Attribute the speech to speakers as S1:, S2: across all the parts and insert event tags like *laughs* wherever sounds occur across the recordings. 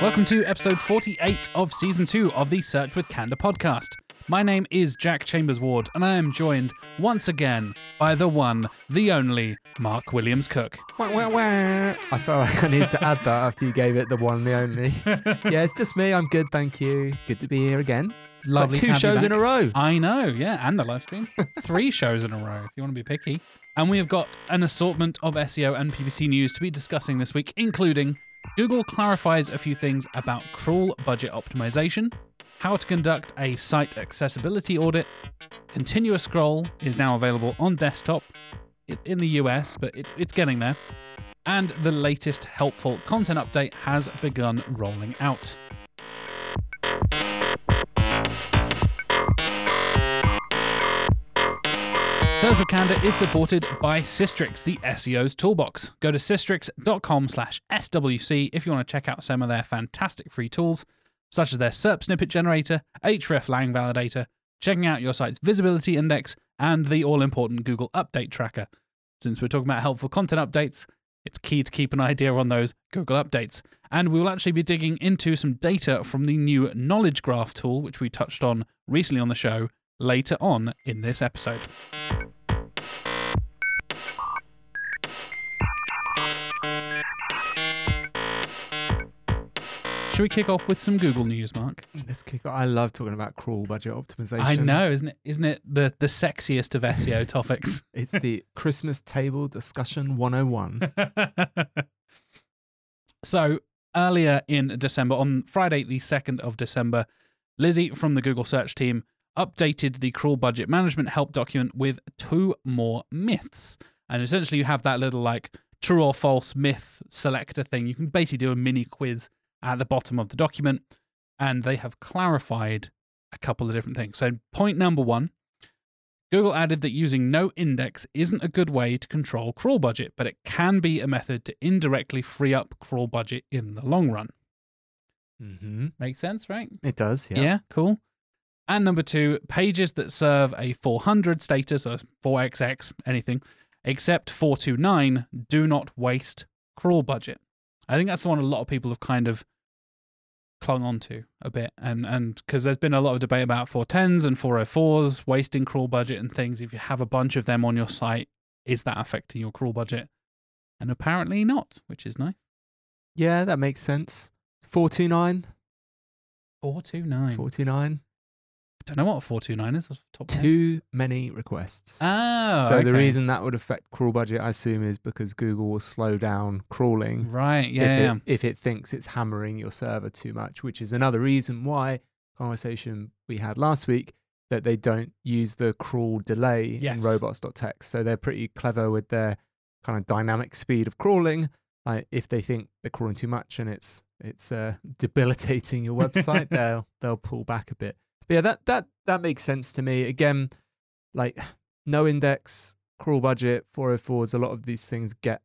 S1: Welcome to episode 48 of season 2 of the Search with Candour podcast. My name is Jack Chambers Ward, and I am joined once again by the one, the only, Mark Williams Cook.
S2: Wah, wah, wah. I felt like I needed to add that after you gave it the one, the only. *laughs* yeah, it's just me. I'm good, thank you. Good to be here again. Like two shows in a row.
S1: I know, yeah, and the live stream. *laughs* Three shows in a row, if you want to be picky. And we have got an assortment of SEO and PPC news to be discussing this week, including Google clarifies a few things about crawl budget optimization, how to conduct a site accessibility audit, continuous scroll is now available on desktop in the US, but it, it's getting there, and the latest helpful content update has begun rolling out. Search for Candour is supported by Sistrix, the SEO's toolbox. Go to sistrix.com slash SWC if you want to check out some of their fantastic free tools, such as their SERP snippet generator, hreflang validator, checking out your site's visibility index, and the all-important Google Update Tracker. Since we're talking about helpful content updates, it's key to keep an idea on those Google updates. And we will actually be digging into some data from the new Knowledge Graph tool, which we touched on recently on the show, later on in this episode. Should we kick off with some Google news, Mark?
S2: Let's kick off. I love talking about crawl budget optimization.
S1: I know, isn't it? Isn't it the the sexiest of SEO *laughs* topics?
S2: It's the Christmas table discussion 101. *laughs*
S1: so earlier in December, on Friday, the second of December, Lizzi from the Google search team updated the crawl budget management help document with two more myths. And essentially, you have that little like true or false myth selector thing. You can basically do a mini quiz at the bottom of the document, and they have clarified a couple of different things. So, point number one Google added that using no index isn't a good way to control crawl budget, but it can be a method to indirectly free up crawl budget in the long run.
S2: Mm-hmm.
S1: Makes sense, right?
S2: It does, yeah.
S1: Yeah, cool. And number two, pages that serve a 400 status or 4xx, anything, except 429, do not waste crawl budget. I think that's the one a lot of people have kind of clung onto a bit. And and because there's been a lot of debate about 410s and 404s wasting crawl budget and things. If you have a bunch of them on your site, is that affecting your crawl budget? And apparently not, which is nice.
S2: Yeah, that makes sense. 429.
S1: 429.
S2: 429.
S1: I don't know what a 429 is. top.
S2: Too many requests.
S1: Oh,
S2: so the reason that would affect crawl budget, I assume, is because Google will slow down crawling
S1: Right, yeah,
S2: if,
S1: yeah.
S2: it, if it thinks it's hammering your server too much, which is another reason why conversation we had last week that they don't use the crawl delay
S1: Yes.
S2: in robots.txt. So they're pretty clever with their kind of dynamic speed of crawling. Like if they think they're crawling too much and it's it's uh, *laughs* debilitating your website, *laughs* they'll they'll pull back a bit. But yeah, that that that makes sense to me. Again, like *sighs* no index, crawl budget, 404s, a lot of these things get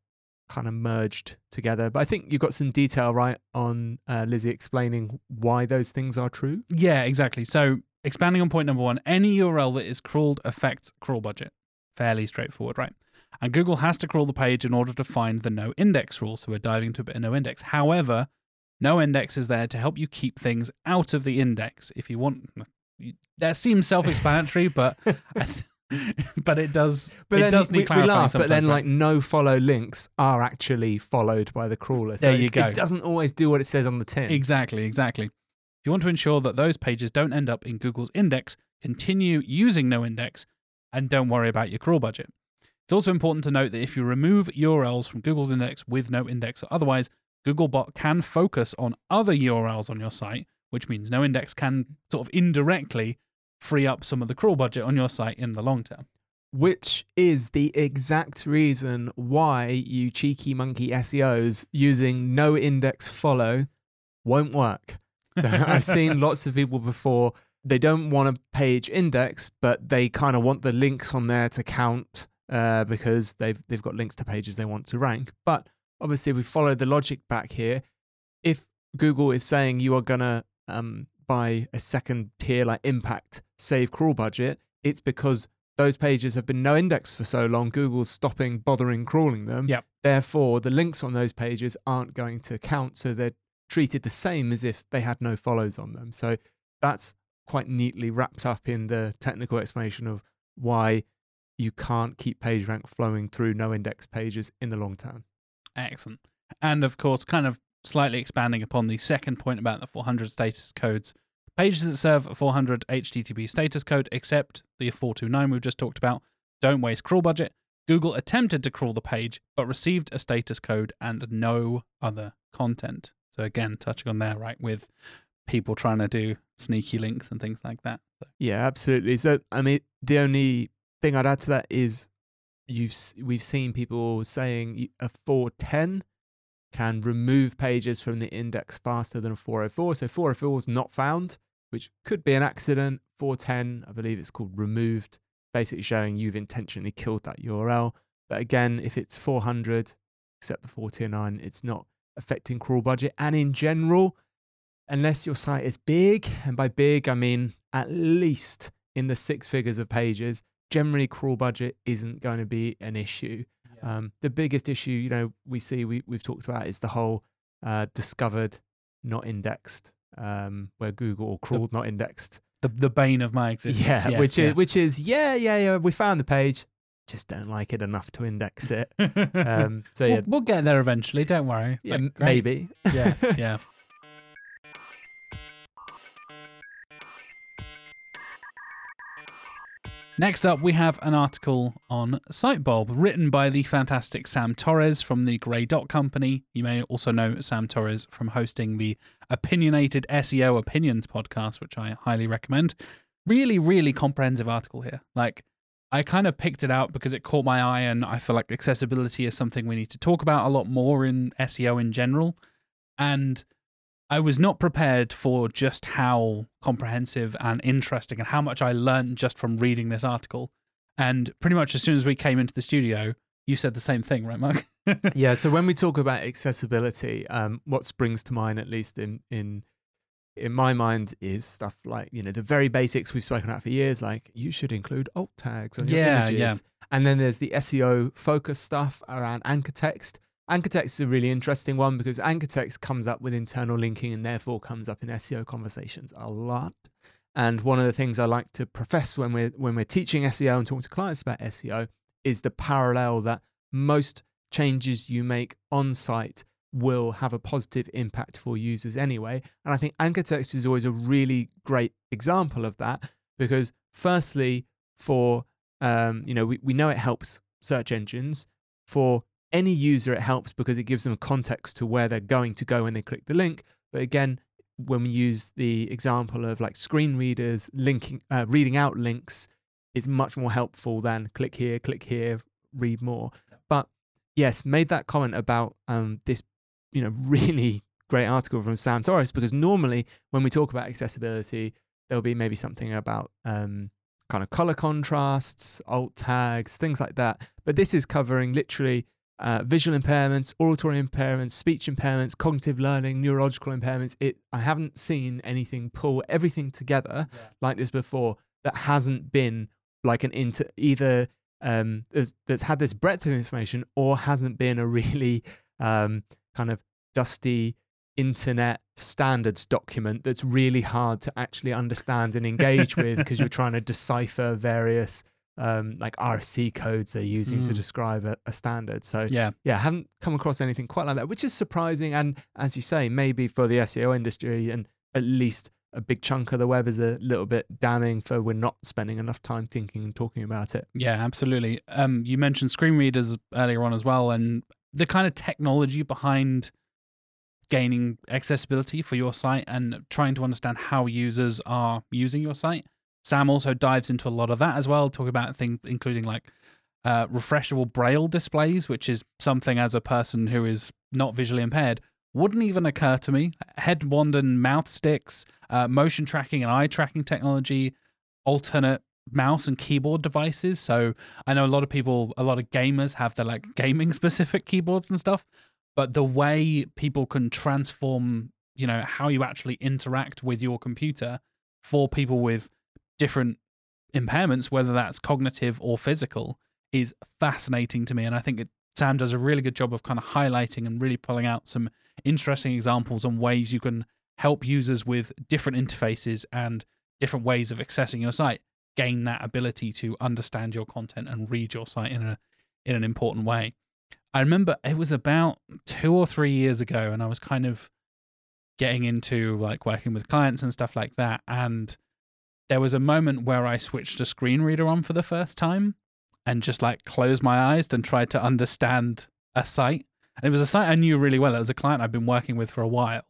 S2: kind of merged together. But I think you've got some detail, right, on uh, Lizzi explaining why those things are true.
S1: Yeah, exactly. So expanding on point number one, any URL that is crawled affects crawl budget. Fairly straightforward, right? And Google has to crawl the page in order to find the no index rule. So we're diving into a bit of no index. However, no index is there to help you keep things out of the index. If you want, that seems self-explanatory, but *laughs* but it does.
S2: But
S1: it
S2: then
S1: does
S2: we,
S1: need
S2: we
S1: clarifying
S2: laugh, but then like no follow links are actually followed by the crawler. So
S1: There you go.
S2: It doesn't always do what it says on the tin.
S1: Exactly, exactly. If you want to ensure that those pages don't end up in Google's index, continue using no index and don't worry about your crawl budget. It's also important to note that if you remove URLs from Google's index with no index or otherwise, Googlebot can focus on other URLs on your site, which means no index can sort of indirectly free up some of the crawl budget on your site in the long term.
S2: which is the exact reason why you cheeky monkey SEOs using no index follow won't work. So *laughs* I've seen *laughs* lots of people before. They don't want a page index, but they kind of want the links on there to count uh, because they've they've got links to pages they want to rank. But obviously, if we follow the logic back here. If Google is saying you are gonna um, buy a second tier like impact save crawl budget, it's because those pages have been no index for so long, Google's stopping bothering crawling them.
S1: Yep.
S2: Therefore, the links on those pages aren't going to count. So they're treated the same as if they had no follows on them. So that's quite neatly wrapped up in the technical explanation of why you can't keep PageRank flowing through no index pages in the long term.
S1: Excellent. And of course, kind of slightly expanding upon the second point about the 400 status codes. Pages that serve 400 HTTP status code, except the 429 we've just talked about, don't waste crawl budget. Google attempted to crawl the page, but received a status code and no other content. So again, touching on there, right, with people trying to do sneaky links and things like that. So,
S2: Yeah, absolutely. So, I mean, the only thing I'd add to that is you've we've seen people saying a 410 can remove pages from the index faster than a 404. So 404 is not found, which could be an accident. 410, I believe it's called removed, basically showing you've intentionally killed that URL. But again, if it's 400, except the 409, it's not affecting crawl budget. And in general, unless your site is big, and by big I mean at least in the six figures of pages, generally crawl budget isn't going to be an issue. Um, the biggest issue, you know, we see we we've talked about is the whole uh, discovered, not indexed, um, where Google or crawled not indexed.
S1: the, the bane of my *laughs* existence.
S2: Yeah,
S1: yes,
S2: which
S1: yeah.
S2: is which is yeah, yeah, yeah. We found the page, just don't like it enough to index it. *laughs* Um, so yeah,
S1: we'll, we'll get there eventually. Don't worry.
S2: yeah, maybe.
S1: Yeah, *laughs* yeah. Next up, we have an article on Sitebulb written by the fantastic Sam Torres from the Gray Dot Company. You may also know Sam Torres from hosting the Opinionated SEO Opinions podcast, which I highly recommend. Really, really comprehensive article here. Like, I kind of picked it out because it caught my eye, and I feel like accessibility is something we need to talk about a lot more in SEO in general. And I was not prepared for just how comprehensive and interesting and how much I learned just from reading this article. And pretty much as soon as we came into the studio, you said the same thing, right, Mark? *laughs*
S2: yeah. So when we talk about accessibility, um, what springs to mind, at least in in in my mind, is stuff like you know the very basics we've spoken about for years, like you should include alt tags on your
S1: Yeah,
S2: images.
S1: yeah.
S2: And then there's the SEO focus stuff around anchor text. Anchor text is a really interesting one because anchor text comes up with internal linking and therefore comes up in SEO conversations a lot. And one of the things I like to profess when we're when we're teaching SEO and talking to clients about SEO is the parallel that most changes you make on site will have a positive impact for users anyway. And I think anchor text is always a really great example of that because firstly, for um, you know, we, we know it helps search engines. For any user, it helps because it gives them context to where they're going to go when they click the link. But again, when we use the example of like screen readers linking, uh, reading out links, it's much more helpful than click here, click here, read more. But yes, made that comment about um, this, you know, *laughs* really great article from Sam Torres because normally when we talk about accessibility, there'll be maybe something about um, kind of color contrasts, alt tags, things like that. But this is covering literally uh, visual impairments, auditory impairments, speech impairments, cognitive learning, neurological impairments. It I haven't seen anything pull everything together like this before that hasn't been like an inter either um that's, that's had this breadth of information or hasn't been a really um kind of dusty internet standards document that's really hard to actually understand and engage with because you're trying to decipher various um like RFC codes they're using to
S1: Mm.
S2: describe a, a standard so
S1: yeah.
S2: yeah, I haven't come across anything quite like that, which is surprising. And as you say, maybe for the SEO industry and at least a big chunk of the web is a little bit damning for we're not spending enough time thinking and talking about it.
S1: Yeah, absolutely. Um, you mentioned screen readers earlier on as well, and the kind of technology behind gaining accessibility for your site and trying to understand how users are using your site. Sam also dives into a lot of that as well, talking about things including like uh, refreshable braille displays, which is something as a person who is not visually impaired wouldn't even occur to me. Head wand and mouth sticks, uh, motion tracking and eye tracking technology, alternate mouse and keyboard devices. So I know a lot of people, a lot of gamers have their like gaming *laughs* specific keyboards and stuff, but the way people can transform, you know, how you actually interact with your computer for people with different impairments, whether that's cognitive or physical, is fascinating to me. And I think it, Sam does a really good job of kind of highlighting and really pulling out some interesting examples on ways you can help users with different interfaces and different ways of accessing your site gain that ability to understand your content and read your site in a in an important way. I remember it was about 2 or 3 years ago and I was kind of getting into like working with clients and stuff like that and there was a moment where I switched a screen reader on for the first time and just like closed my eyes and tried to understand a site. And it was a site I knew really well. It was a client I've been working with for a while.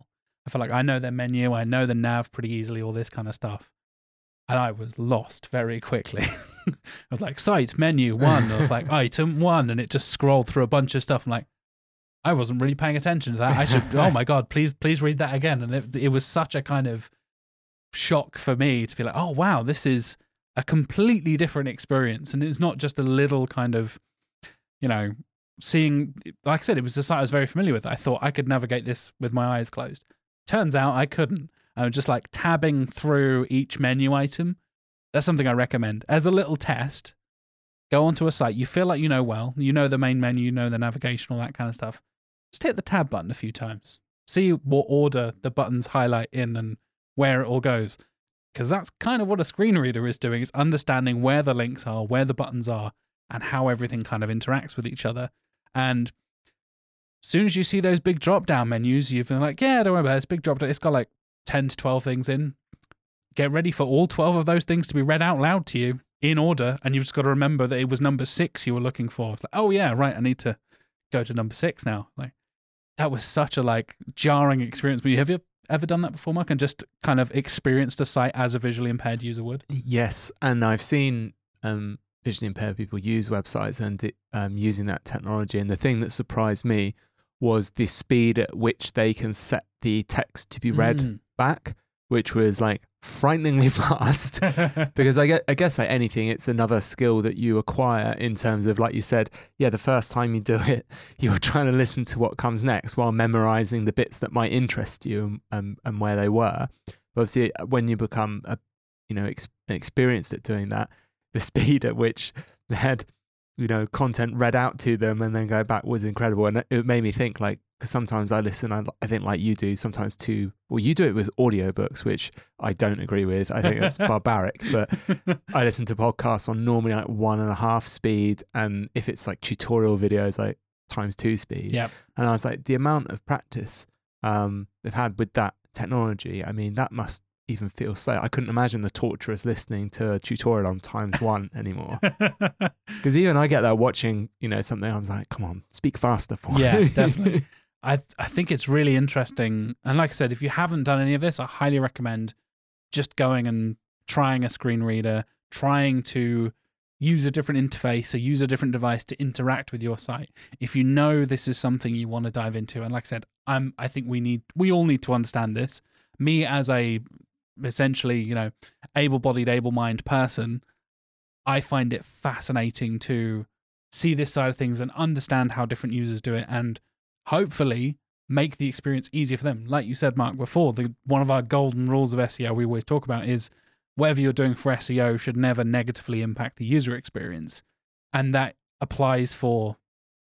S1: I felt like I know their menu, I know the nav pretty easily, all this kind of stuff. And I was lost very quickly. *laughs* I was like, site, menu, one. I was like, *laughs* item one. And it just scrolled through a bunch of stuff. I'm like, I wasn't really paying attention to that. I should, oh my God, please, please read that again. And it, it was such a kind of shock for me to be like, oh, wow, this is a completely different experience. And it's not just a little kind of, you know, seeing, like I said, it was a site I was very familiar with. I thought I could navigate this with my eyes closed. Turns out I couldn't. I was just like tabbing through each menu item. That's something I recommend. As a little test, go onto a site you feel like you know well, you know the main menu, you know the navigation, all that kind of stuff. Just hit the tab button a few times. See what order the buttons highlight in and where it all goes. Because that's kind of what a screen reader is doing, is understanding where the links are, where the buttons are, and how everything kind of interacts with each other. And as soon as you see those big drop down menus, you've been like, yeah, don't worry about. It's big drop down. It's got like 10 to 12 things in. Get ready for all 12 of those things to be read out loud to you in order. And you've just got to remember that it was number six you were looking for. It's like, oh, yeah, right. I need to go to number six now. Like, that was such a like jarring experience. Have you ever done that before, Mark, and just kind of experienced a site as a visually impaired user would?
S2: Yes, and I've seen um, visually impaired people use websites and um, using that technology. And the thing that surprised me was the speed at which they can set the text to be read mm. back, which was like frighteningly *laughs* fast. *laughs* because I, get, I guess like anything, it's another skill that you acquire in terms of, like you said, yeah, the first time you do it, *laughs* you're trying to listen to what comes next while memorizing the bits that might interest you and, and where they were. But obviously, uh, when you become a, you know, ex- experienced at doing that, the speed at which the had you know content read out to them and then go back was incredible. And it made me think like because sometimes i listen I, I think like you do sometimes to well you do it with audiobooks which i don't agree with. I think that's *laughs* barbaric but i *laughs* listen to podcasts on normally like one and a half speed and if it's like tutorial videos like times two speed.
S1: Yeah
S2: and i was like the amount of practice um they've had with that technology i mean that must even feel slow. I couldn't imagine the torturous listening to a tutorial on times *laughs* one anymore. *laughs* Because even I get that watching, you know, something. I was like, come on, speak faster for
S1: yeah, me. Yeah, definitely. *laughs* I I think it's really interesting. And like I said, if you haven't done any of this, I highly recommend just going and trying a screen reader, trying to use a different interface or use a different device to interact with your site. If you know this is something you want to dive into, and like I said, I'm I think we need we all need to understand this. Me as a essentially, you know, able bodied, able mind person, I find it fascinating to see this side of things and understand how different users do it and hopefully make the experience easier for them. Like you said, Mark, before, the one of our golden rules of SEO we always talk about is whatever you're doing for SEO should never negatively impact the user experience. And that applies for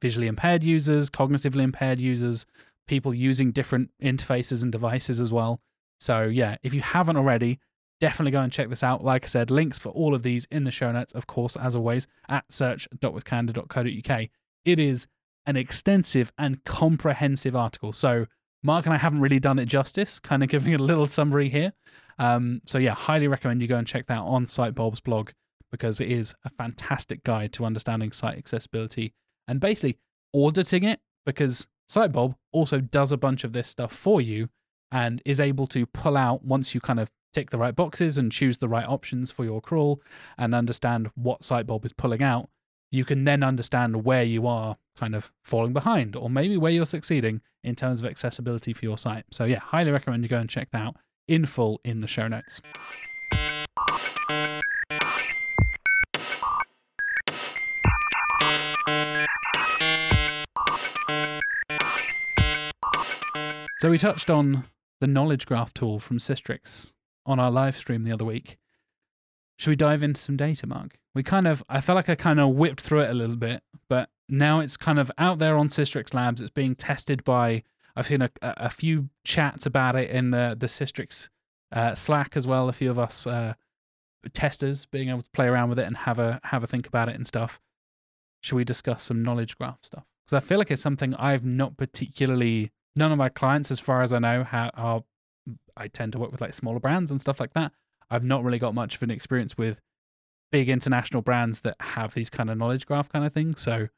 S1: visually impaired users, cognitively impaired users, people using different interfaces and devices as well. So, yeah, if you haven't already, definitely go and check this out. Like I said, links for all of these in the show notes, of course, as always, at search.withcandour.co.uk. It is an extensive and comprehensive article. So, Mark and I haven't really done it justice, kind of giving a little summary here. Um, so, yeah, highly recommend you go and check that on Sitebulb's blog because it is a fantastic guide to understanding site accessibility and basically auditing it because Sitebulb also does a bunch of this stuff for you and is able to pull out once you kind of tick the right boxes and choose the right options for your crawl and understand what Sitebulb is pulling out, you can then understand where you are kind of falling behind or maybe where you're succeeding in terms of accessibility for your site. So, yeah, highly recommend you go and check that out in full in the show notes. So, we touched on the knowledge graph tool from Sistrix on our live stream the other week. Should we dive into some data, Mark? We kind of, I felt like I kind of whipped through it a little bit, but now it's kind of out there on Sistrix Labs. It's being tested by, I've seen a, a a few chats about it in the, the Sistrix uh, Slack as well. A few of us uh, testers being able to play around with it and have a have a think about it and stuff. Should we discuss some knowledge graph stuff? Because I feel like it's something I've not particularly. None of my clients, as far as I know, ha are. I tend to work with like smaller brands and stuff like that. I've not really got much of an experience with big international brands that have these kind of knowledge graph kind of things. So I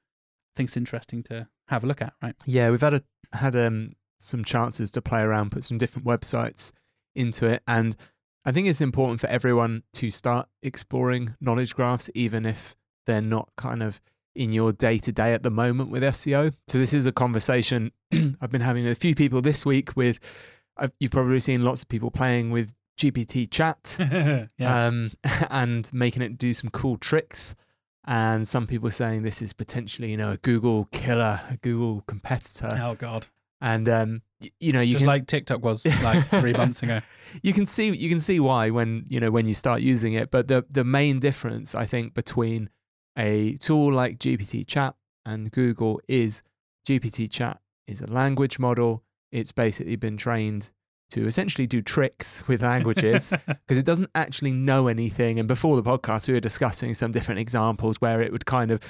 S1: think it's interesting to have a look at, right?
S2: Yeah, we've had a, had um, some chances to play around, put some different websites into it, and I think it's important for everyone to start exploring knowledge graphs, even if they're not kind of in your day to day at the moment with SEO. So this is a conversation *clears throat* I've been having with a few people this week. With I've, you've probably seen lots of people playing with GPT chat *laughs*
S1: yes.
S2: um, *laughs* and making it do some cool tricks. And some people are saying this is potentially, you know, a Google killer, a Google competitor.
S1: oh God.
S2: And um, y- you know, you
S1: Just
S2: can
S1: like TikTok was like *laughs* three months ago.
S2: you can see you can see why when you know when you start using it. But the the main difference I think between a tool like GPT Chat and Google is GPT Chat is a language model. It's basically been trained to essentially do tricks with languages *laughs* because it doesn't actually know anything. And before the podcast, we were discussing some different examples where it would kind of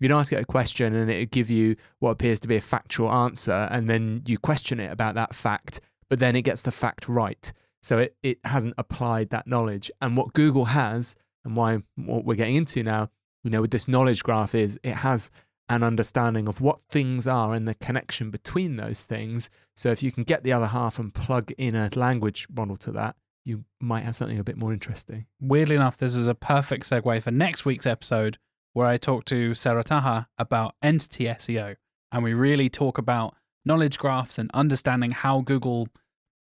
S2: you'd ask it a question and it would give you what appears to be a factual answer, and then you question it about that fact, but then it gets the fact right. So it, it hasn't applied that knowledge. And what Google has, and why what we're getting into now, you know, with this knowledge graph is it has an understanding of what things are and the connection between those things. So if you can get the other half and plug in a language model to that, you might have something a bit more interesting.
S1: Weirdly enough, this is a perfect segue for next week's episode where I talk to Sara Taher about entity SEO. And we really talk about knowledge graphs and understanding how Google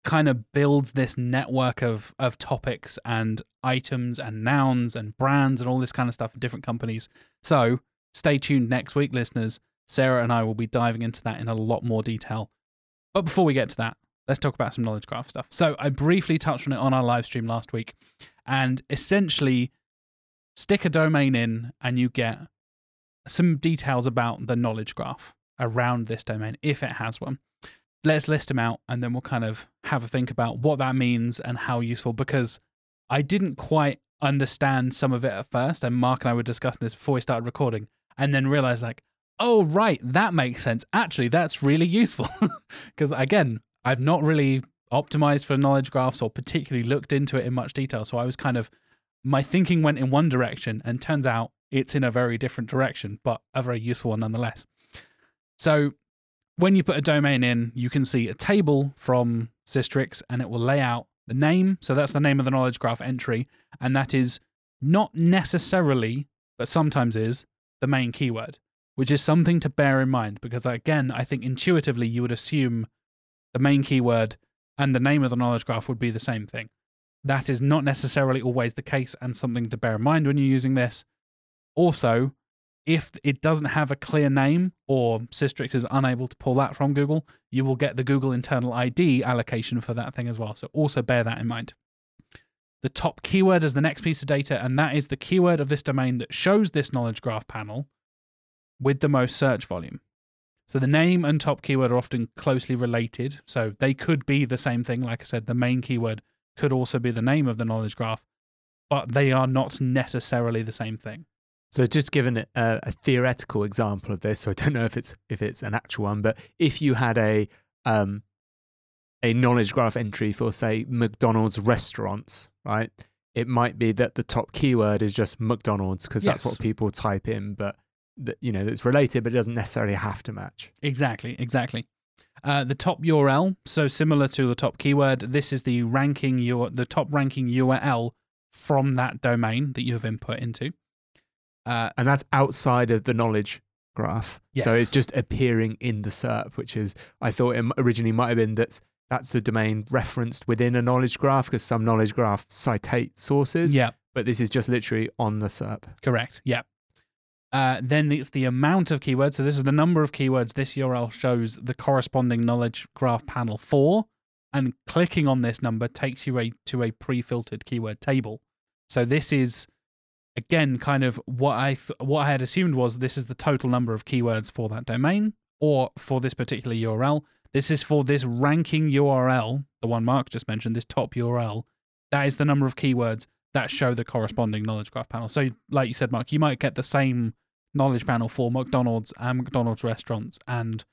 S1: kind of builds this network of, of topics and items and nouns and brands and all this kind of stuff in different companies. So stay tuned next week, listeners. Sarah and I will be diving into that in a lot more detail. But before we get to that, let's talk about some knowledge graph stuff. So I briefly touched on it on our live stream last week. And essentially, stick a domain in and you get some details about the knowledge graph around this domain if it has one. Let's list them out and then we'll kind of have a think about what that means and how useful because I didn't quite understand some of it at first. And Mark and I were discussing this before we started recording and then realized, like, oh, right, that makes sense. Actually, that's really useful. *laughs* Because again, I've not really optimized for knowledge graphs or particularly looked into it in much detail. So I was kind of, my thinking went in one direction and turns out it's in a very different direction, but a very useful one nonetheless. So when you put a domain in, you can see a table from Sistrix and it will lay out the name. So that's the name of the knowledge graph entry. And that is not necessarily, but sometimes is, the main keyword, which is something to bear in mind because, again, I think intuitively you would assume the main keyword and the name of the knowledge graph would be the same thing. That is not necessarily always the case and something to bear in mind when you're using this. Also, if it doesn't have a clear name or Sistrix is unable to pull that from Google, you will get the Google internal ID allocation for that thing as well. So also bear that in mind. The top keyword is the next piece of data, and that is the keyword of this domain that shows this knowledge graph panel with the most search volume. So the name and top keyword are often closely related. So they could be the same thing. Like I said, the main keyword could also be the name of the knowledge graph, but they are not necessarily the same thing.
S2: So just given a, a theoretical example of this, so I don't know if it's if it's an actual one, but if you had a um, a knowledge graph entry for say McDonald's restaurants, right? It might be that the top keyword is just McDonald's because that's what people type in, but that you know it's related, but it doesn't necessarily have to match.
S1: Exactly, exactly. Uh, the top URL, so similar to the top keyword, this is the ranking your the top ranking URL from that domain that you have input into. Uh,
S2: and that's outside of the knowledge graph. So it's just appearing in the SERP, which is I thought it originally might have been that's that's a domain referenced within a knowledge graph because some knowledge graph citate sources,
S1: yeah,
S2: but this is just literally on the SERP.
S1: correct. Yeah. Uh, then it's the amount of keywords. So this is the number of keywords this URL shows the corresponding knowledge graph panel for, and clicking on this number takes you a, to a pre-filtered keyword table. So this is again kind of what I th- what I had assumed was this is the total number of keywords for that domain or for this particular URL. This is for this ranking URL, the one Mark just mentioned, this top URL. That is the number of keywords that show the corresponding knowledge graph panel. So, like you said, Mark, you might get the same knowledge panel for McDonald's and McDonald's restaurants and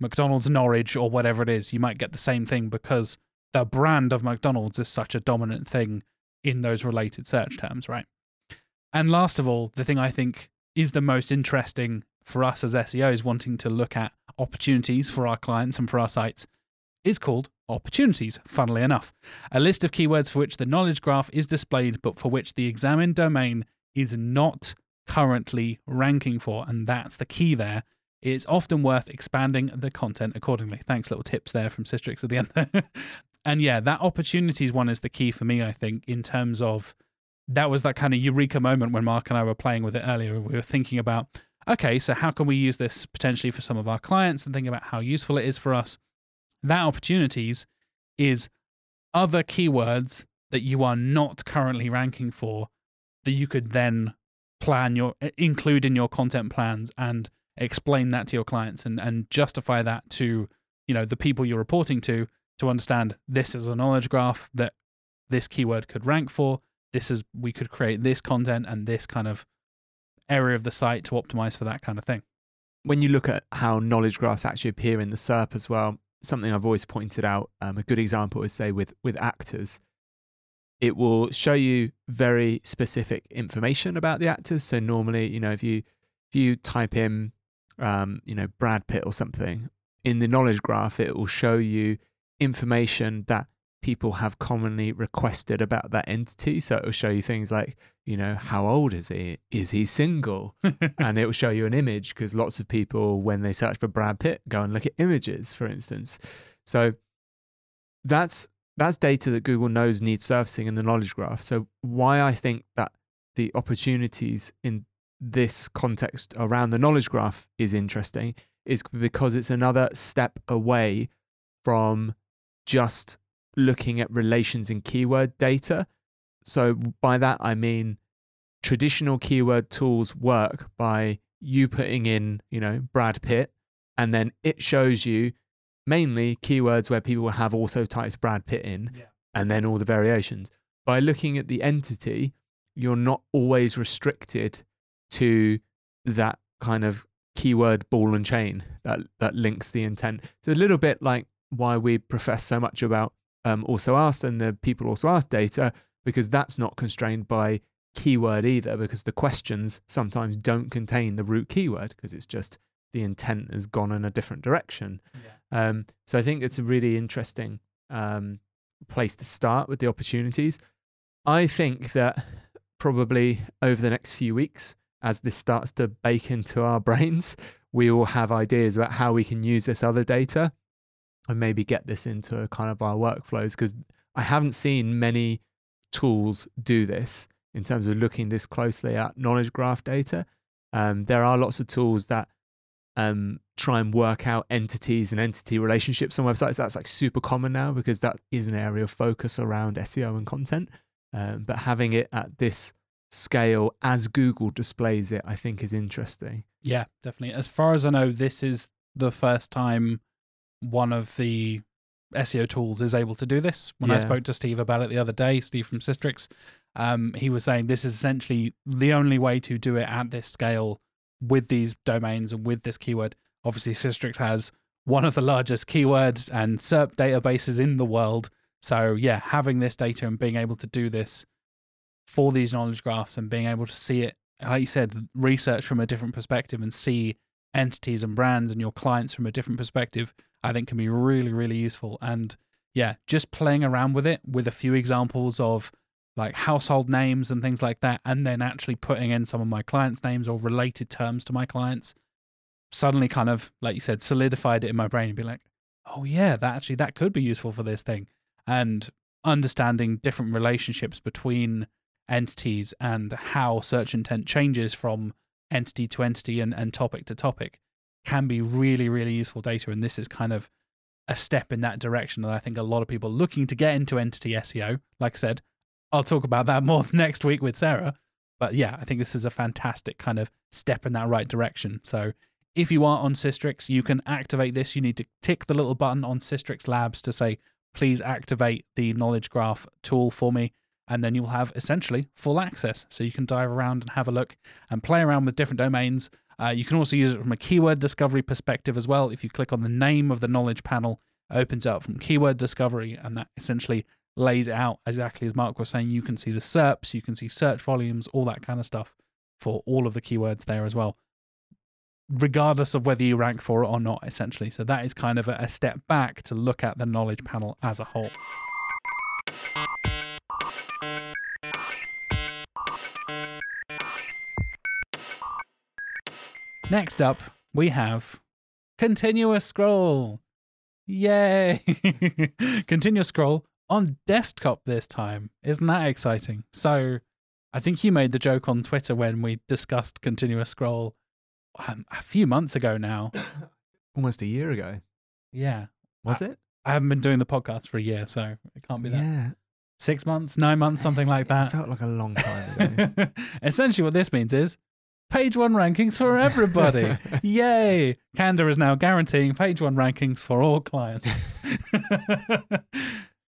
S1: McDonald's Norwich or whatever it is. You might get the same thing because the brand of McDonald's is such a dominant thing in those related search terms, right? And last of all, the thing I think is the most interesting for us as SEOs wanting to look at opportunities for our clients and for our sites is called opportunities, funnily enough. A list of keywords for which the knowledge graph is displayed, but for which the examined domain is not currently ranking for. And that's the key there. It's often worth expanding the content accordingly. Thanks, little tips there from Sistrix at the end. *laughs* and yeah, that opportunities one is the key for me, I think, in terms of that was that kind of eureka moment when Mark and I were playing with it earlier. We were thinking about, okay, so how can we use this potentially for some of our clients and think about how useful it is for us? That opportunities is other keywords that you are not currently ranking for that you could then plan your include in your content plans and explain that to your clients and, and justify that to you know the people you're reporting to to understand this is a knowledge graph that this keyword could rank for this is we could create this content and this kind of area of the site to optimize for that kind of thing
S2: when you look at how knowledge graphs actually appear in the SERP as well, something I've always pointed out, um, a good example is say with with actors, it will show you very specific information about the actors. So normally, you know, if you if you type in, um, you know, Brad Pitt or something in the knowledge graph, it will show you information that people have commonly requested about that entity. So it will show you things like, you know, how old is he? Is he single? *laughs* and it will show you an image because lots of people, when they search for Brad Pitt, go and look at images, for instance. So that's that's data that Google knows needs surfacing in the knowledge graph. So why I think that the opportunities in this context around the knowledge graph is interesting is because it's another step away from just looking at relations in keyword data. So by that I mean traditional keyword tools work by you putting in, you know, Brad Pitt, and then it shows you mainly keywords where people have also typed Brad Pitt in, yeah. and then all the variations. By looking at the entity, you're not always restricted to that kind of keyword ball and chain that that links the intent. So a little bit like why we profess so much about um, also asked and the people also asked data because that's not constrained by keyword either because the questions sometimes don't contain the root keyword because it's just the intent has gone in a different direction. Yeah. Um, so I think it's a really interesting um, place to start with the opportunities. I think that probably over the next few weeks, as this starts to bake into our *laughs* brains, we will have ideas about how we can use this other data and maybe get this into kind of our workflows because I haven't seen many tools do this in terms of looking this closely at knowledge graph data. Um, there are lots of tools that um, try and work out entities and entity relationships on websites. That's like super common now because that is an area of focus around SEO and content. Um, but having it at this scale as Google displays it, I think is interesting.
S1: Yeah, definitely. As far as I know, this is the first time one of the SEO tools is able to do this. When yeah. I spoke to Steve about it the other day, Steve from Sistrix, um, he was saying this is essentially the only way to do it at this scale with these domains and with this keyword. Obviously, Sistrix has one of the largest keyword and SERP databases in the world. So, yeah, having this data and being able to do this for these knowledge graphs and being able to see it, like you said, research from a different perspective and see entities and brands and your clients from a different perspective, I think can be really, really useful. And yeah, just playing around with it with a few examples of like household names and things like that, and then actually putting in some of my clients' names or related terms to my clients, suddenly kind of, like you said, solidified it in my brain and be like, oh yeah, that actually that could be useful for this thing. And understanding different relationships between entities and how search intent changes from entity to entity and, and topic to topic can be really, really useful data. And this is kind of a step in that direction that I think a lot of people looking to get into entity SEO, like I said, I'll talk about that *laughs* more next week with Sarah. But yeah, I think this is a fantastic kind of step in that right direction. So if you are on Sistrix, you can activate this. You need to tick the little button on Sistrix Labs to say, please activate the knowledge graph tool for me. And then you'll have essentially full access. So you can dive around and have a look and play around with different domains. Uh, you can also use it from a keyword discovery perspective as well. If you click on the name of the knowledge panel, it opens up from keyword discovery, and that essentially lays it out exactly as Mark was saying. You can see the SERPs, you can see search volumes, all that kind of stuff for all of the keywords there as well, regardless of whether you rank for it or not, essentially. So that is kind of a, a step back to look at the knowledge panel as a whole. Next up, we have continuous scroll. Yay! *laughs* continuous scroll on desktop this time. Isn't that exciting? So, I think you made the joke on Twitter when we discussed continuous scroll um, a few months ago now. *coughs*
S2: Almost a year ago.
S1: Yeah.
S2: Was it?
S1: I haven't been doing the podcast for a year, so it can't be that.
S2: Yeah.
S1: Six months, nine months, something like *laughs*
S2: It
S1: that.
S2: felt like a long time ago. *laughs*
S1: Essentially, what this means is page one rankings for everybody. *laughs* Yay! Canva is now guaranteeing page one rankings for all clients. *laughs*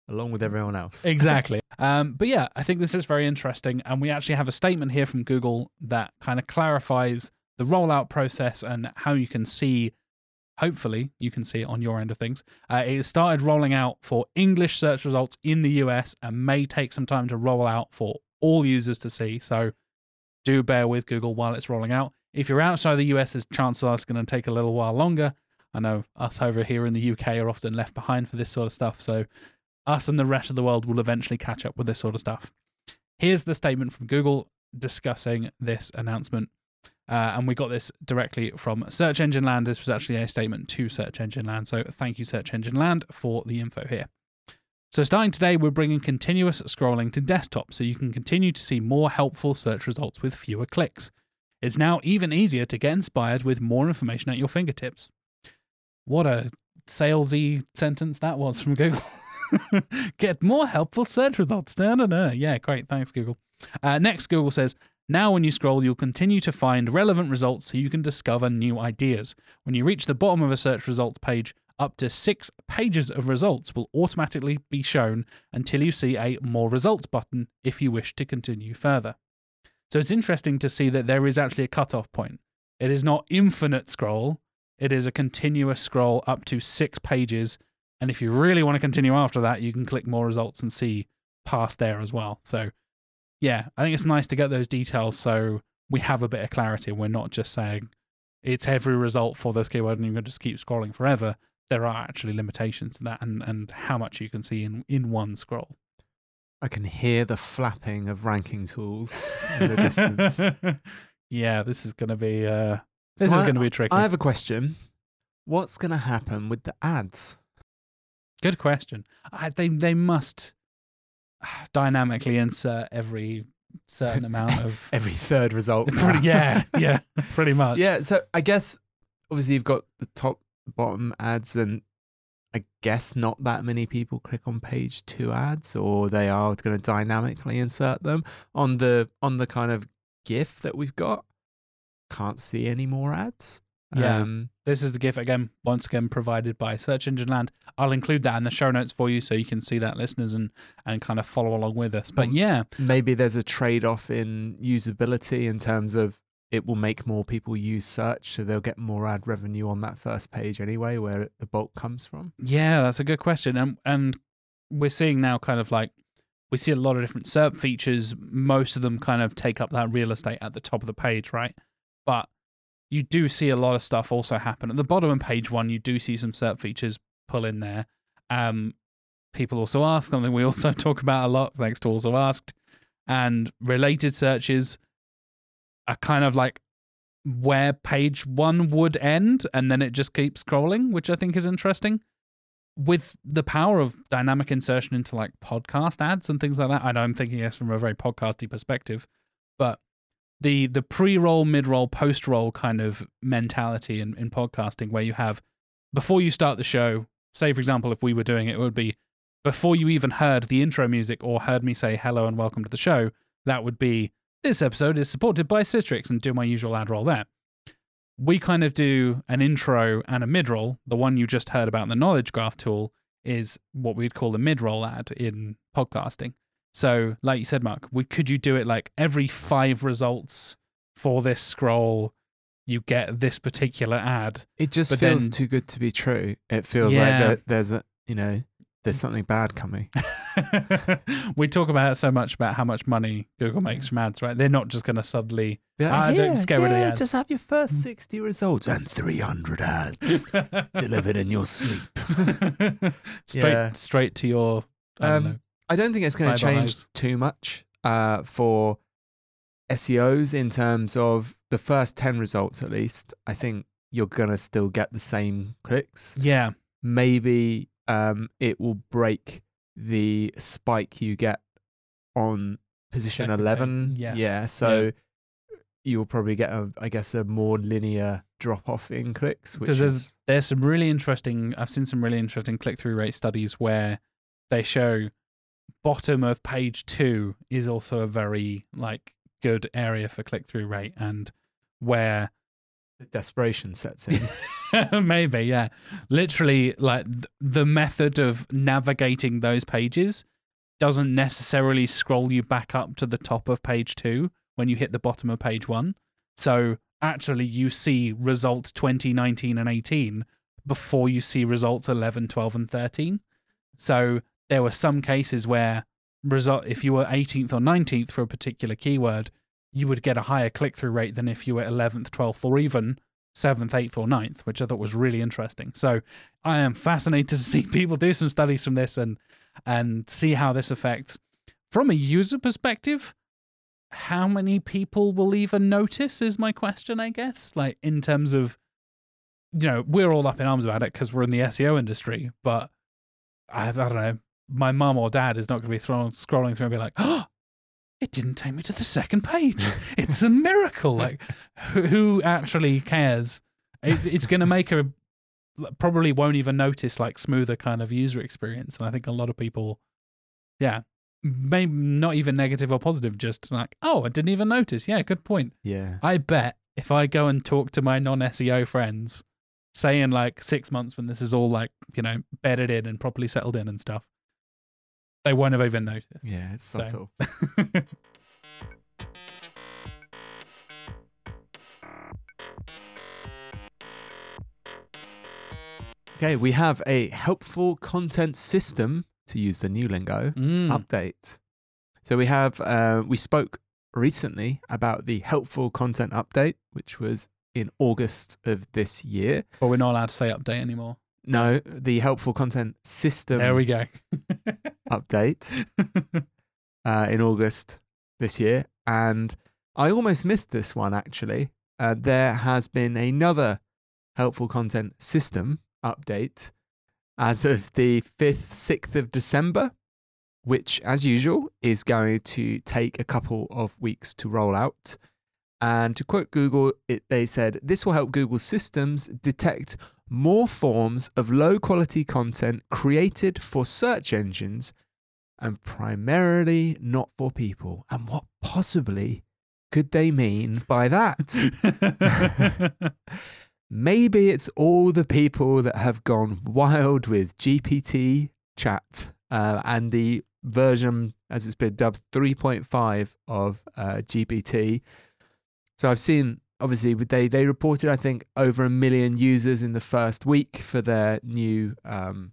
S2: Along with everyone else.
S1: exactly. Um, but yeah, I think this is very interesting. And we actually have a statement here from Google that kind of clarifies the rollout process and how you can see, hopefully, you can see it on your end of things. Uh, it started rolling out for English search results in the US and may take some time to roll out for all users to see. So do bear with Google while it's rolling out. If you're outside the US, it's chances are it's going to take a little while longer. I know us over here in the UK are often left behind for this sort of stuff. So us and the rest of the world will eventually catch up with this sort of stuff. Here's the statement from Google discussing this announcement. Uh, and we got this directly from Search Engine Land. This was actually a statement to Search Engine Land. So thank you, Search Engine Land, for the info here. So starting today, we're bringing continuous scrolling to desktop so you can continue to see more helpful search results with fewer clicks. It's now even easier to get inspired with more information at your fingertips. What a salesy sentence that was from Google. *laughs* Get more helpful search results. Yeah, great. Thanks, Google. Uh, next, Google says, now when you scroll, you'll continue to find relevant results so you can discover new ideas. When you reach the bottom of a search results page, up to six pages of results will automatically be shown until you see a More Results button if you wish to continue further. So it's interesting to see that there is actually a cutoff point. It is not infinite scroll, it is a continuous scroll up to six pages. And if you really want to continue after that, you can click More Results and see past there as well. So, yeah, I think it's nice to get those details so we have a bit of clarity. We're not just saying it's every result for this keyword and you're going to just keep scrolling forever there are actually limitations to that and, and how much you can see in, in one scroll.
S2: I can hear the flapping of ranking tools in the distance. *laughs*
S1: yeah, this is going to be uh, this
S2: So
S1: is going to be tricky.
S2: I have a question. What's going to happen with the ads?
S1: Good question. I, they they must dynamically insert every certain *laughs* amount of.
S2: Every third result.
S1: Pretty- *laughs* yeah, yeah, pretty much.
S2: Yeah, so I guess obviously you've got the top, bottom ads, and I guess not that many people click on page two ads, or they are going to dynamically insert them on the on the kind of GIF that we've got. Can't see any more ads.
S1: Yeah.
S2: Um,
S1: This is the GIF again, once again provided by Search Engine Land. I'll include that in the show notes for you so you can see that, listeners, and and kind of follow along with us. But yeah,
S2: maybe there's a trade off in usability in terms of it will make more people use search, so they'll get more ad revenue on that first page anyway, where the bulk comes from.
S1: Yeah, that's a good question. And and we're seeing now kind of like we see a lot of different SERP features. Most of them kind of take up that real estate at the top of the page, right? But you do see a lot of stuff also happen at the bottom of page one. You do see some SERP features pull in there. Um, people also ask something we also *laughs* talk about a lot. Thanks to also asked, and related searches are kind of like where page one would end, and then it just keeps scrolling, which I think is interesting with the power of dynamic insertion into like podcast ads and things like that. I know I'm thinking yes from a very podcasty perspective, but the the pre-roll, mid-roll, post-roll kind of mentality in, in podcasting where you have before you start the show, say for example, if we were doing it, it would be before you even heard the intro music or heard me say hello and welcome to the show, that would be this episode is supported by Sistrix and do my usual ad roll there. We kind of do an intro and a mid roll. The one you just heard about in the knowledge graph tool is what we'd call a mid roll ad in podcasting. So, like you said, Mark, we, could you do it like every five results for this scroll? You get this particular ad.
S2: It just feels
S1: then-
S2: too good to be true. It feels
S1: Yeah.
S2: like there, there's a, you know, there's something bad coming. *laughs*
S1: we talk about it so much about how much money Google makes from ads, right? They're not just going to suddenly
S2: like,
S1: Ah, don't
S2: "Here,
S1: just get rid of the
S2: yeah,
S1: ads."
S2: Just have your first 60 results and 300 ads *laughs* delivered in your sleep. *laughs*
S1: straight
S2: Yeah.
S1: straight to your. I don't
S2: Um,
S1: know.
S2: I don't think it's going to change
S1: eyes.
S2: too much uh, for SEOs in terms of the first 10 results, at least. I think you're going to still get the same clicks.
S1: Yeah,
S2: Maybe um, it will break the spike you get on position
S1: Second
S2: 11.
S1: yes.
S2: Yeah. So you'll probably get, a, I guess, a more linear drop off in clicks, which
S1: because there's
S2: is.
S1: there's some really interesting. I've seen some really interesting click through rate studies where they show bottom of page two is also a very like good area for click through rate and where
S2: Desperation sets in. *laughs*
S1: Maybe, yeah. Literally, like th- the method of navigating those pages doesn't necessarily scroll you back up to the top of page two when you hit the bottom of page one. So actually, you see result 20, 19, and 18 before you see results 11, 12, and 13. So there were some cases where result if you were 18th or 19th for a particular keyword, you would get a higher click through rate than if you were 11th, 12th, or even seventh, eighth, or ninth, which I thought was really interesting. So I am fascinated to see *laughs* people do some studies from this and and see how this affects from a user perspective. How many people will even notice is my question, I guess. Like in terms of, you know, we're all up in arms about it because we're in the SEO industry, but I, I don't know. My mum or dad is not going to be thrown, scrolling through and be like, *gasps* "Oh, it didn't take me to the second page. It's a miracle." Like, who actually cares? It, it's going to make a probably won't even notice like smoother kind of user experience, and I think a lot of people, yeah, maybe not even negative or positive, just like, "Oh, I didn't even notice." Yeah, good point.
S2: yeah.
S1: I bet if I go and talk to my non SEO friends, say in like six months when this is all like, you know, bedded in and properly settled in and stuff, they won't have even noticed.
S2: Yeah, it's
S1: So-
S2: subtle. *laughs* Okay, we have a helpful content system, to use the new lingo,
S1: Mm.
S2: update. So we have, uh, we spoke recently about the helpful content update, which was in August of this year.
S1: But we're not allowed to say update anymore.
S2: No, the helpful content system
S1: there we go. *laughs*
S2: update uh, in August this year. And I almost missed this one actually. Uh, there has been another helpful content system update as of the 5th, 6th of December, which, as usual, is going to take a couple of weeks to roll out. And to quote Google, it, they said this will help Google systems detect more forms of low quality content created for search engines and primarily not for people. And what possibly could they mean by that? *laughs* Maybe it's all the people that have gone wild with GPT chat uh, and the version, as it's been dubbed, 3.5 of uh, GPT. So I've seen, obviously, they, they reported, I think, over a million users in the first week for their new um,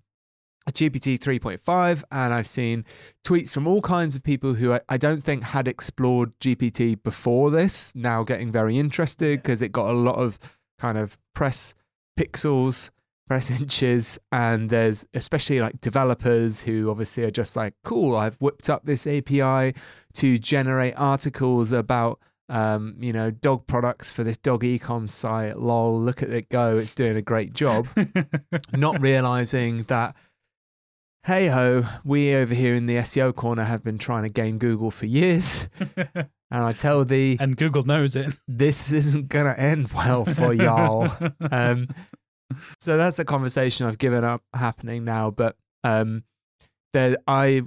S2: GPT 3.5. And I've seen tweets from all kinds of people who I, I don't think had explored GPT before this, now getting very interested because it got a lot of kind of press pixels, press *laughs* inches, and there's especially like developers who obviously are just like, cool, I've whipped up this API to generate articles about um, you know, dog products for this dog ecom site. Lol, look at it go. It's doing a great job. *laughs* Not realizing that, hey ho, we over here in the SEO corner have been trying to game Google for years. *laughs* And I tell thee,
S1: and Google knows it.
S2: this isn't going to end well for y'all. *laughs* um, so that's a conversation I've given up happening now. But um, there I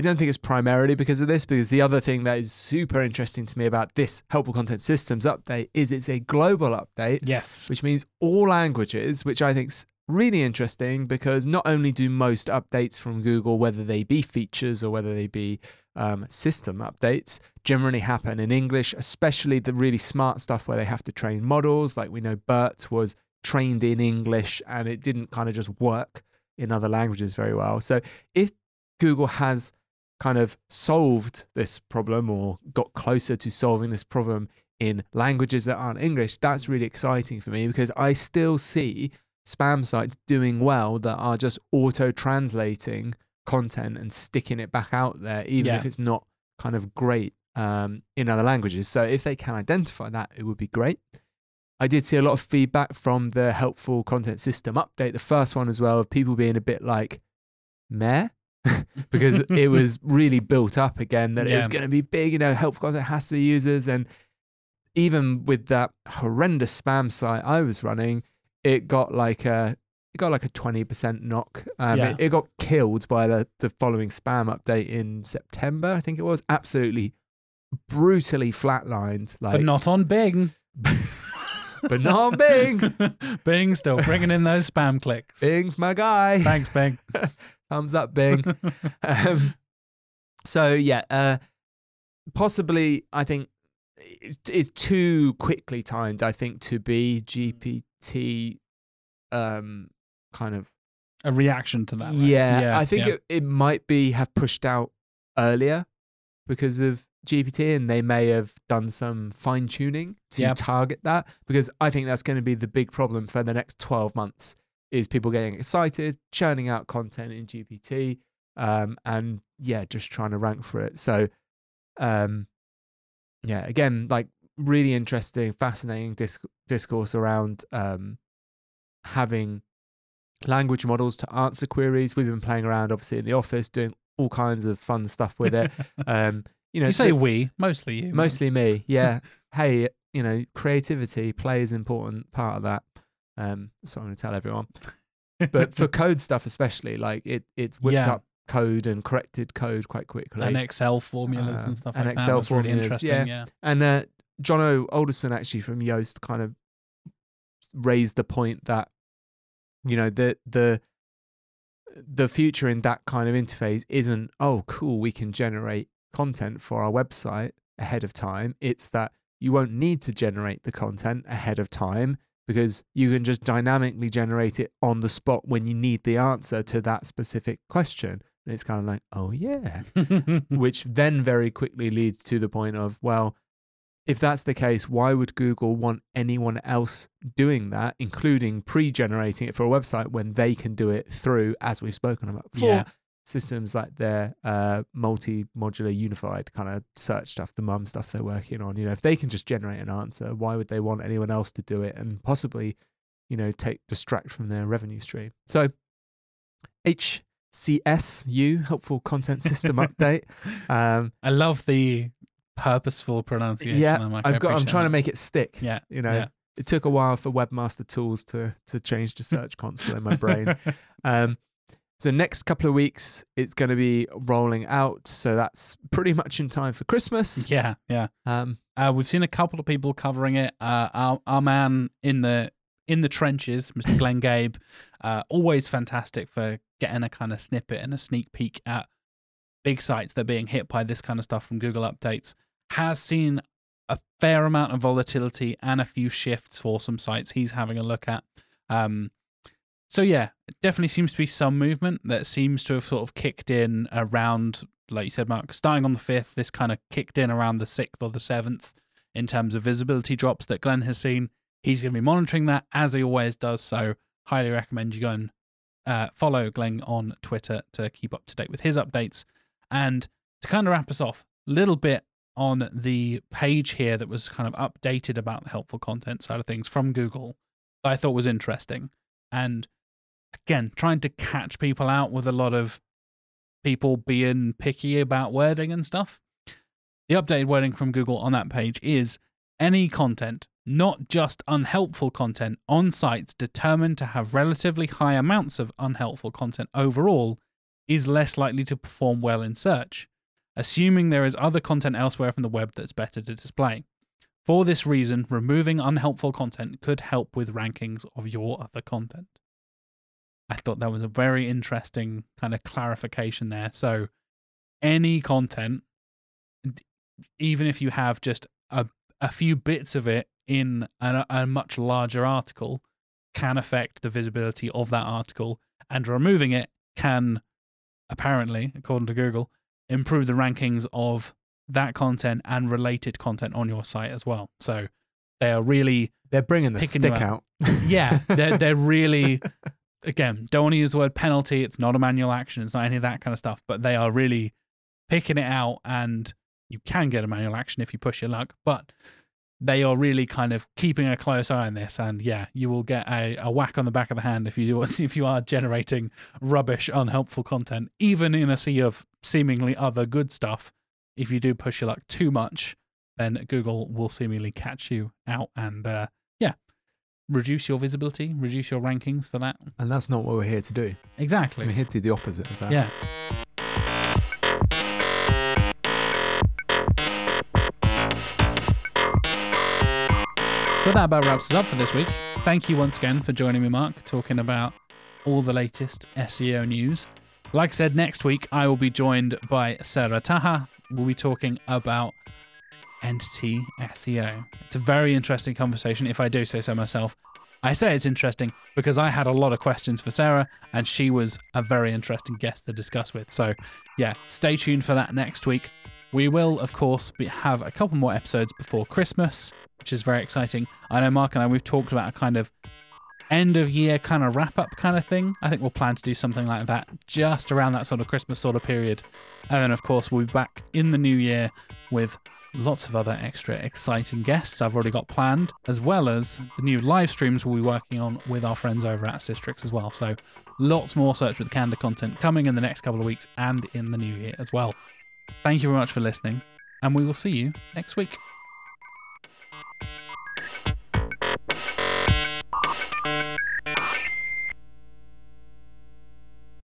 S2: I don't think it's primarily because of this, because the other thing that is super interesting to me about this helpful content systems update is it's a global update,
S1: Yes.
S2: which means all languages, which I think's really interesting because not only do most updates from Google, whether they be features or whether they be um, system updates, generally happen in English, especially the really smart stuff where they have to train models. Like we know BERT was trained in English and it didn't kind of just work in other languages very well. So if Google has kind of solved this problem or got closer to solving this problem in languages that aren't English, that's really exciting for me because I still see spam sites doing well that are just auto translating content and sticking it back out there, even
S1: Yeah.
S2: if it's not kind of great um, in other languages. So if they can identify that, it would be great. I did see a lot of feedback from the helpful content system update, the first one as well, of people being a bit like, meh. *laughs* because it was really built up again that it was going to be big, you know, helpful content has to be users. And even with that horrendous spam site I was running, it got like a it got like a twenty percent knock. Um,
S1: Yeah.
S2: it, it got killed by the the following spam update in September, I think it was. Absolutely brutally flatlined. Like, *laughs* *laughs*
S1: but not on Bing.
S2: but not on Bing.
S1: Bing still bringing in those spam clicks.
S2: Bing's my guy.
S1: Thanks, Bing.
S2: Thumbs up, Bing. *laughs* um, so yeah, uh, possibly I think it's, it's too quickly timed. I think to be GPT, um, kind of
S1: A reaction to that. right?
S2: yeah, I think
S1: yeah.
S2: It, it might be have pushed out earlier because of GPT, and they may have done some fine tuning to
S1: Yep.
S2: target that. Because I think that's going to be the big problem for the next twelve months is people getting excited, churning out content in GPT, um, and yeah, just trying to rank for it. So, um, yeah, again, like really interesting, fascinating disc- discourse around um, having language models to answer queries. We've been playing around, obviously, in the office, doing all kinds of fun stuff with it. *laughs* Um, you know,
S1: you say
S2: the-
S1: we, mostly you.
S2: mostly me. Yeah. *laughs* hey, you know, creativity, play is an important part of that. Um, that's what I'm going to tell everyone. *laughs* But for code stuff, especially, like it, it's whipped
S1: Yeah.
S2: up code and corrected code quite quickly.
S1: and Excel formulas
S2: Uh,
S1: and stuff
S2: and
S1: like
S2: Excel
S1: that. That's really
S2: formulas,
S1: interesting.
S2: yeah.
S1: Yeah.
S2: And uh, Jono Alderson actually from Yoast kind of raised the point that you know the the the future in that kind of interface isn't oh cool we can generate content for our website ahead of time. It's that you won't need to generate the content ahead of time because you can just dynamically generate it on the spot when you need the answer to that specific question. And it's kind of like, oh yeah, *laughs* which then very quickly leads to the point of, well, if that's the case, why would Google want anyone else doing that, including pre generating it for a website when they can do it through, as we've spoken about before,
S1: Yeah.
S2: Systems like their uh, multi modular unified kind of search stuff, the MUM stuff they're working on? You know, if they can just generate an answer, why would they want anyone else to do it and possibly, you know, take distract from their revenue stream? So, HCSU, helpful content system *laughs* update. Um,
S1: I love the purposeful pronunciation.
S2: yeah,
S1: I'm, like,
S2: I've got. I'm trying to make it stick.
S1: Yeah.
S2: You know,
S1: yeah.
S2: it took a while for Webmaster Tools to to change the search console in my brain. *laughs* Um, so next couple of weeks, it's going to be rolling out. So that's pretty much in time for Christmas.
S1: yeah. Yeah.
S2: Um,
S1: Uh, we've seen a couple of people covering it. Uh, our our man in the in the trenches, Mr. Glenn Gabe, uh, always fantastic for getting a kind of snippet and a sneak peek at big sites that are being hit by this kind of stuff from Google updates. Has seen a fair amount of volatility and a few shifts for some sites he's having a look at. Um, so yeah, it definitely seems to be some movement that seems to have sort of kicked in around, like you said, Mark, starting on the fifth. This kind of kicked in around the sixth or the seventh in terms of visibility drops that Glenn has seen. He's going to be monitoring that as he always does. So highly recommend you go and uh, follow Glenn on Twitter to keep up to date with his updates. And to kind of wrap us off, a little bit on the page here that was kind of updated about the helpful content side of things from Google I thought was interesting. And again, trying to catch people out with a lot of people being picky about wording and stuff. The updated wording from Google on that page is any content, not just unhelpful content, on sites determined to have relatively high amounts of unhelpful content overall is less likely to perform well in search, assuming there is other content elsewhere from the web that's better to display. For this reason, removing unhelpful content could help with rankings of your other content. I thought that was a very interesting kind of clarification there. So, any content, even if you have just a, a few bits of it in a, a much larger article, can affect the visibility of that article, and removing it can, apparently, according to Google, improve the rankings of that content and related content on your site as well. So they are really,
S2: They're bringing the stick
S1: out.
S2: out.
S1: yeah, they're they're really, *laughs* again, don't want to use the word penalty. It's not a manual action. It's not any of that kind of stuff. But they are really picking it out, and you can get a manual action if you push your luck. But they are really kind of keeping a close eye on this, and yeah, you will get a, a whack on the back of the hand if you do *laughs* if you are generating rubbish, unhelpful content, even in a sea of seemingly other good stuff. If you do push your luck too much, then Google will seemingly catch you out and uh, reduce your visibility, reduce your rankings for that.
S2: And that's not what we're here to do.
S1: Exactly.
S2: We're here to do the opposite of that.
S1: Yeah. So that about wraps us up for this week. Thank you once again for joining me, Mark, talking about all the latest SEO news. Like I said, next week I will be joined by Sara Taher. We'll be talking about entity SEO. It's a very interesting conversation, if I do say so myself. I say it's interesting because I had a lot of questions for Sara, and she was a very interesting guest to discuss with. So, yeah, stay tuned for that next week. We will, of course, be, have a couple more episodes before Christmas, which is very exciting. I know Mark and I, we've talked about a kind of end of year kind of wrap up kind of thing. I think we'll plan to do something like that just around that sort of Christmas sort of period. And then, of course, we'll be back in the new year with lots of other extra exciting guests I've already got planned, as well as the new live streams we'll be working on with our friends over at Sistrix as well. So lots more Search with Candour content coming in the next couple of weeks and in the new year as well. Thank you very much for listening, and we will see you next week.